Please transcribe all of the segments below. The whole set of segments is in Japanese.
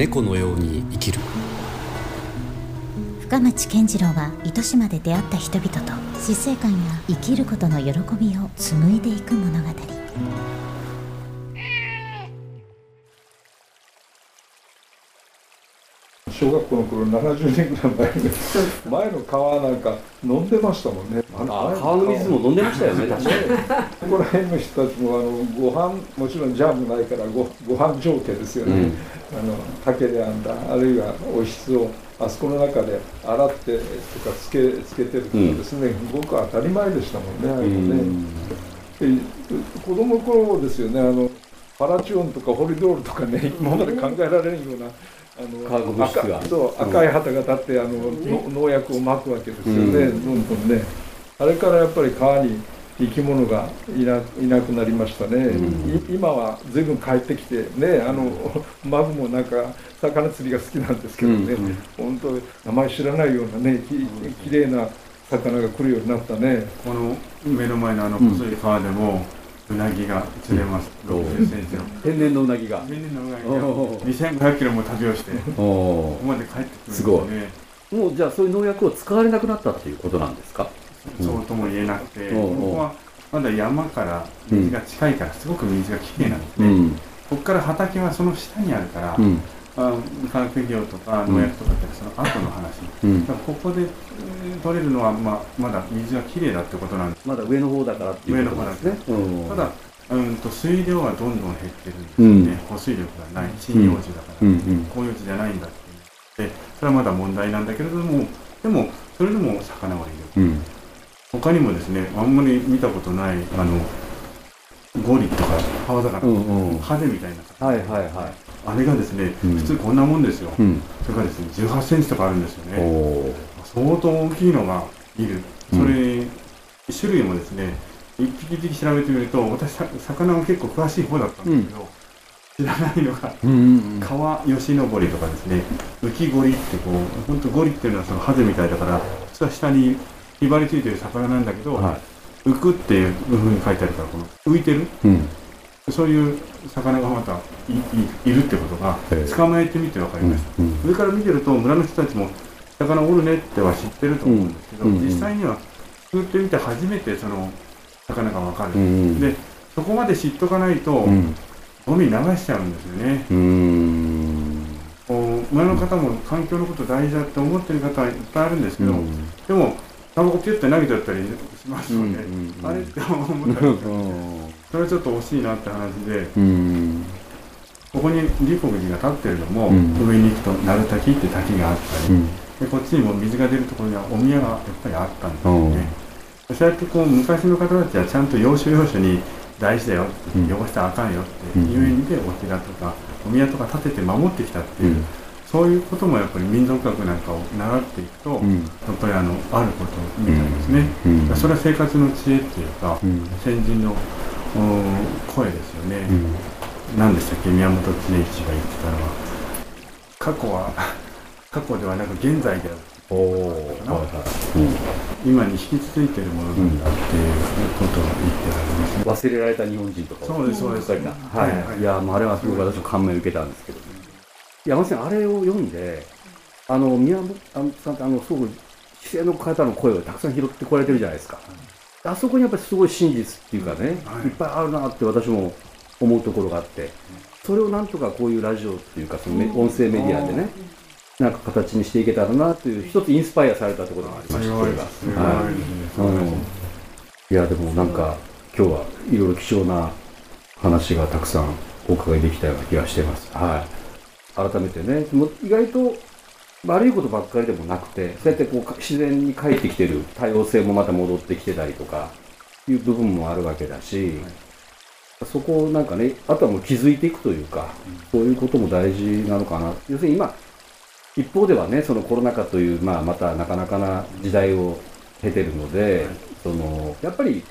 猫のように生きる。深町健次郎は糸島で出会った人々と死生観や生きることの喜びを紡いでいく物語。小学校の頃70年ぐらい前に前の川なんか飲んでましたもんね。あ川の水も飲んでましたよね確かに。ここら辺の人たちもあのご飯もちろんジャムないからごご飯条件ですよね、うんあの竹で編んだあるいはおひつをあそこの中で洗ってとかつけつけてるとかですね、ごく当たり前でしたもんね。ああいうのね。で子供の頃ですよねあのパラチオンとかホリドールとかね 今まで考えられんようなあ化学物質が。赤そう赤い旗が立ってあの、の農薬をまくわけですよね、うんどんどんね。あれからやっぱり川に生き物がいないなくなりましたね、い今は随分帰ってきてねあの マグもなんか魚釣りが好きなんですけどね、うんうん。本当名前知らないようなねききれいな魚が来るようになったね。この目の前のあの細い川でも、うなぎが釣れます、うん。60センチの。天然のうなぎが。天然のうなぎおが2500キロも旅をして、こおこまで帰ってくるんですすごよね。もうじゃあそういう農薬を使われなくなったっていうことなんですか？そうとも言えなくて、ここはまだ山から水が近いから、すごく水がきれいなんでここから畑はその下にあるから、うん。あ化学肥料とか農薬とかってその後の話。うん。だからここでえー取れるのは、まあ、まだ水がきれいだってことなんで。す。まだ上の方だからっていうことですね。うん。ただ、うんと水量はどんどん減ってるんですよね、保水力がない、針葉樹だから、広葉樹じゃないんだって。言って、それはまだ問題なんだけれども、でも、それでも魚はいる。うん他にもですね、あんまり見たことない、あの、ゴリとか、川魚、うんうん。ハゼみたいな魚、はいはいはい。あれがですね、うん。普通こんなもんですよ。うん。それからですね、18センチとかあるんですよおね。お相当大きいのがいる。うんそれ、種類もですね、一匹一匹調べてみると、私、さ魚が結構詳しい方だったんですけど、知らないのが、うんうん川吉登りとかですね、浮きゴリってこう、本当ゴリっていうのはそのハゼみたいだから、普通は下にひばりついてる魚なんだけど、は浮くっていうふうに書いてあるから、この浮いてる、いうん。そういう魚がまたいいいるってことが捕まえてみて分かりました。うん上から見てると村の人たちも魚おるねっては知ってると思うんですけど、うんうん。実際には作ってみて初めてその魚が分かる、うんでそこまで知っとかないと、うん。ゴミ流しちゃうんですよね。うん。村の方も環境のこと大事だって思ってる方はいっぱいあるんですけど、でもタバコピュッて投げちゃったりしますよね、うんうんあれって思ったりうんそれはちょっと惜しいなって話で。うん。ここに李国寺が立ってるのも、うん。上に行くと鳴滝って滝があったり、うん。でこっちにも水が出るところにはお宮がやっぱりあったんですよね。そうやってこう昔の方たちはちゃんと要所要所に大事だよ。汚したらあかんよっていう意味でお寺とかお宮とか建てて守ってきたっていう、うんそういうこともやっぱり民族学なんかを習っていくと、うん。やっぱりあのあることみたいですね。うん。それは生活の知恵っていうか、うん先人のうん声ですよね。うん。何でしたっけ？宮本常一が言ってたのは。過去は 過去ではなく現在である。おおはいはい。今に引き続いているものなんだっていうことを言ってられますね。忘れられた日本人とか。そうですそうです。書い。たはい、い、やもうあれはすごく私も感銘を受けたんですけど、山下さんあれを読んであの宮本さんってあのすごく自然の方の声をたくさん拾ってこられてるじゃないですか。あそこにやっぱりすごい真実っていうかね、はい。い、っぱいあるなって私も思うところがあってそれをなんとかこういうラジオっていうかそのめ音声メディアでねなんか形にしていけたらなという一つインスパイアされたところがありました強いですそれがいやでもなんか今日はいろいろ貴重な話がたくさんお伺いできたような気がしてます。はい。改めてね、でも意外と悪いことばっかりでもなくて、そうやってこうか自然に帰ってきてる。多様性もまた戻ってきてたりとかいう部分もあるわけだし、そこをなんかね、あとはもう気づいていくというか、そういうことも大事なのかな。要するに今、一方ではね、そのコロナ禍という、まあ、またなかなかな時代を経てるので、そのやっぱり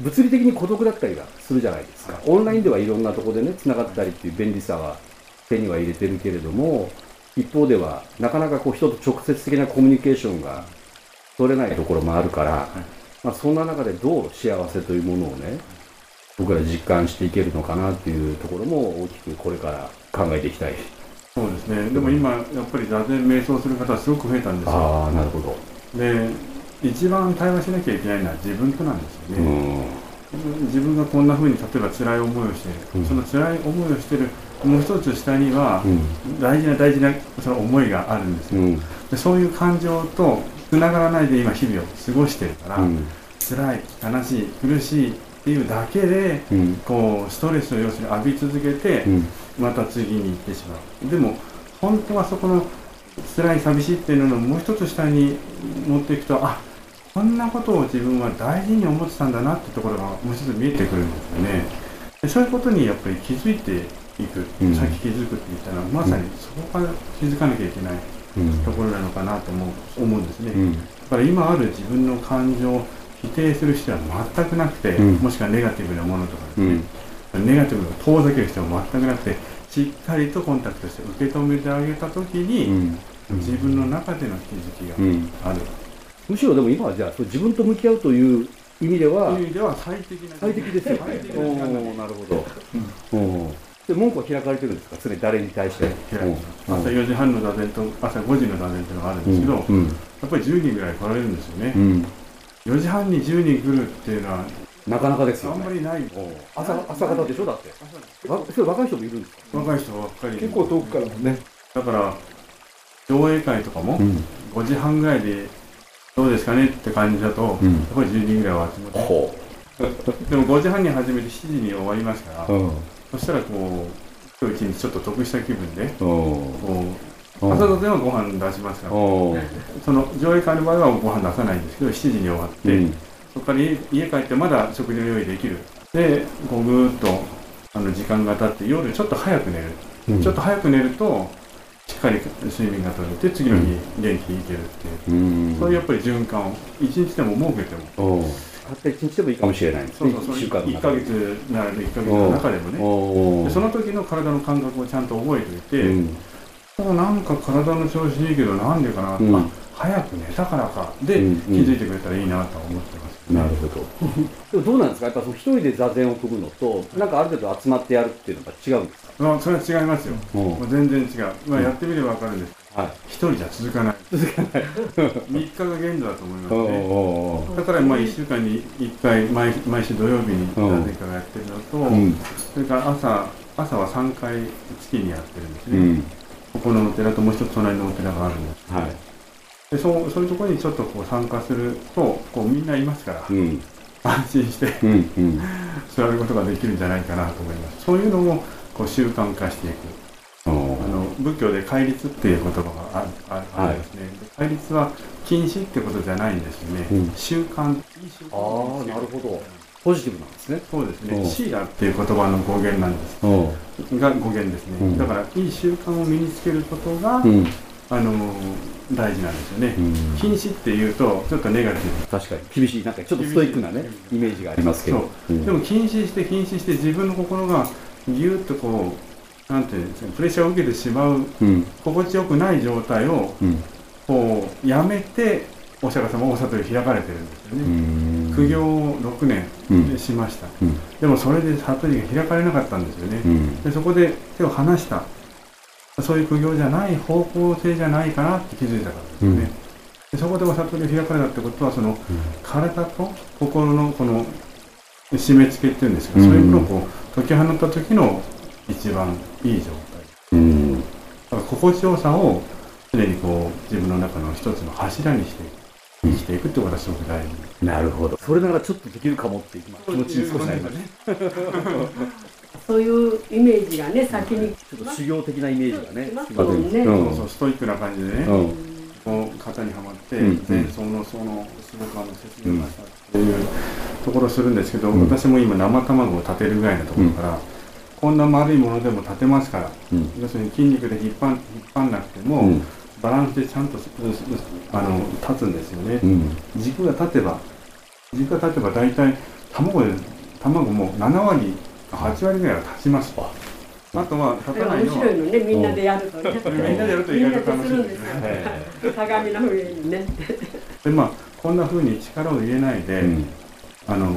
物理的に孤独だったりがするじゃないですか、オンラインではいろんなところでね、つながったりっていう便利さは手には入れてるけれども、一方ではなかなかこう人と直接的なコミュニケーションが取れないところもあるから、まあ、そんな中でどう幸せというものをね、僕ら実感していけるのかなっていうところも大きくこれから考えていきたい。そうですね。でも今やっぱり座禅瞑想する方はすごく増えたんですよ。ああなるほど。で一番対話しなきゃいけないのは自分となんですようね、ん。自分がこんな風に例えば辛い思いをしている、うん。その辛い思いをしているもう一つ下にはうん。大事な大事なその思いがあるんですよ、うん。でそういう感情とつながらないで今日々を過ごしてるから、うん。辛い悲しい苦しいっていうだけでうん。こうストレスを要するに浴び続けて、うん。また次に行ってしまう。でも本当はそこの辛い寂しいっていうのをもう一つ下に持っていくとあこんなことを自分は大事に思ってたんだなってところがもう一つ見えてくるんですよね。でそういうことにやっぱり気づいていく、うん。さっき気づくって言ったのはまさにそこから気づかなきゃいけないうん。ところなのかなと思う思うんですね、うん。だから今ある自分の感情を否定する必要は全くなくて、うん。もしくはネガティブなものとかですね、うん。ネガティブを遠ざける必要は全くなくてしっかりとコンタクトして受け止めてあげた時うに、ん。自分の中での気づきうん。がある、むしろでも今はじゃあ自分と向き合うという意味では意味では最適な最適ですよね。最適。おなるほど。うんで門戸は開かれてるんですか？常に誰に対して？開いてます朝4時半の座禅と朝5時の座禅っていうのがあるんですけど、やっうん。ぱり10人ぐらい来られるんですよね、うん。4時半に10人来るっていうのはなかなかですよね。あんまりない、朝朝方でしょ？だって。若い人もいるんですか？若い人ばっかり。結構遠くからもね。だから上映会とかもん。5時半ぐらいでどうですかねって感じだと、うん。やっぱり10人ぐらいは集まって。ほ でも5時半に始めて7時に終わりますから、う。うん。そしたらこう今日一日ちょっと得した気分で朝とではご飯出しますから、その上映会の場合はご飯出さないんですけど7時に終わって、うん。そこから家家帰ってまだ食事の用意できる。でこうぐーっとあの時間が経って夜ちょっと早く寝る、うん。ちょっと早く寝るとしっかり睡眠が取れて次の日元気にいけるっていう、うん。そういうやっぱり循環を一日でも設けても。たった一日でもいいかもしれないですね。そうそうそう。一週間の1ヶ中で。月なら1ヶ月の中でもね。その時の体の感覚をちゃんと覚えておいて、うん。ただなんか体の調子いいけどなんでかな、うん。あ早く寝たからか。で、うんうん。気づいてくれたらいいなとは思ってます、なるほど。でもどうなんですか？やっぱ一人で座禅を組むのと、なんかある程度集まってやるっていうのが違うんですか？まあそれは違いますよ、全然違う、まあ、やってみれば分かるんですはい。一人じゃ続かない続かない。3日が限度だと思いますねだからまあ1週間に1回毎毎週土曜日に何年かがやってるのと、うん。それから朝朝は3回月にやってるんですね、うん。ここのお寺ともう一つ隣のお寺があるんですはい。でそうそういうところにちょっとこう参加するとこうみんないますから、うん。安心してうん。うん。座ることができるんじゃないかなと思いますそういうのをこう習慣化していく仏教で戒律っていう言葉があああはいりますね、で戒律は禁止ってことじゃないんですよね、うん。習慣いい習慣ああ、なるほど。ポジティブなんですね。そうですうん。ねシーラっていう言葉の語源なんです。が語源ですね、うん。だからいい習慣を身につけることが、うん。あの大事なんですよね、うん。禁止っていうとちょっとネガティブ。確かに。厳しい、なんかちょっとストイックなね、イメージがありますけど。う。んでも禁止して禁止して自分の心がぎゅっとこうなんていうんですかプレッシャーを受けてしまううん。心地よくない状態をうん。こうやめてお釈迦様はお悟り開かれてるんですようね、ん。苦行を6年しました、うん。でもそれで悟りが開かれなかったんですよね、うん。でそこで手を離した。そういう苦行じゃない方向性じゃないかなって気づいたからですよね、でそこでお悟りが開かれたってことはその体と心のこの締め付けっていうんですか、うんそういうものをこう解き放った時の一番いい状態。うん。だから心地よさを常にこう自分の中の一つの柱にして生きていくってことがすごく大事。なるほど。それならちょっとできるかもって今気持ちに少しなりました。そういうイメージがね先に。ちょっと修行的なイメージがね。きますもんねうんそうそうストイックな感じでね、うん。こう型にはまってうん。前奏のそのすごくあの説明をしたっていうところをするんですけど、うん。私も今生卵を立てるぐらいのところから、こんな丸いものでも立てますからうん。要するに筋肉で引っ張ん引っ張んなくても、うん。バランスでちゃんとすあの立つんですよね、うん。軸が立てば軸が立てば大体卵で卵も7割8割ぐらいは立ちます。あ。とは立たない面のは白いのねみんなでやるとね。みんなでやると意外と楽しいですね。鏡の上にね。でまあこんな風に力を入れないで、うん。あの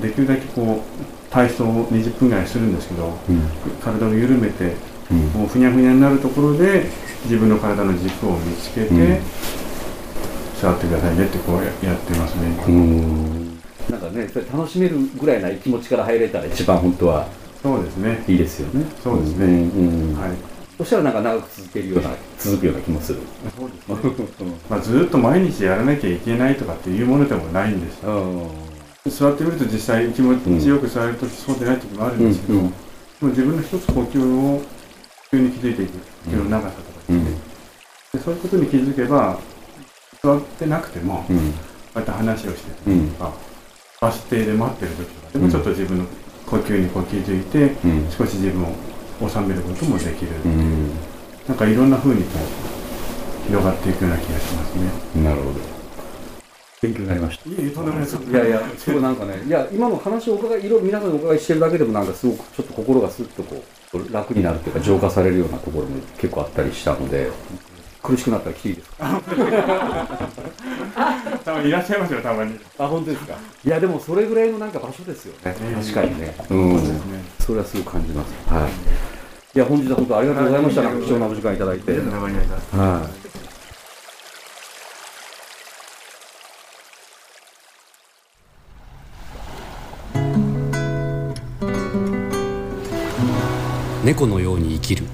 できるだけこう体操を20分ぐらいするんですけどうん。体を緩めてうん。もうふにゃふにゃになるところで自分の体の軸を見つけて、うん。座ってくださいねってこうややってますね、うん。なんかねそれ楽しめるぐらいな気持ちから入れたら一番本当はそうですね。いいですよね。そうですね。うん。うん。はい。そしたらなんか長く続けるような続くような気もする。そうですね。まあ、ずっと毎日やらなきゃいけないとかっていうものでもないんですうん座ってみると実際気持ちよく座れるとき、そうでないときもあるんですけど、うんう自分の一つ呼吸を呼吸に気づいていく呼吸の長さとかですね、でそういうことに気づけば座ってなくても、こうやって話をしてたうんりとか、バス停で待ってる時とかでもちょっと自分の呼吸にこう気づいて、うん。少し自分を収めることもできる、うん。なんかいろんな風にこう広がっていくような気がしますね。なるほど勉強になりましたいえいえとんでもないですいやいや、すごいなんかね、いや、今の話をお伺い、いろいろ皆さんにお伺いしてるだけでも、なんかすごくちょっと心がすっとこう、楽になるというか、浄化されるようなところも結構あったりしたので、苦しくなったら来ていいですか？たまにいらっしゃいますよ、たまに。あ、本当ですか？いや、でもそれぐらいのなんか場所ですよね。確かにね。うそんうですね。それはすごく感じます。はい。いや、本日は本当ありがとうございました。貴重なお時間いただいて。ありがとうございます。はい。猫のように生きる。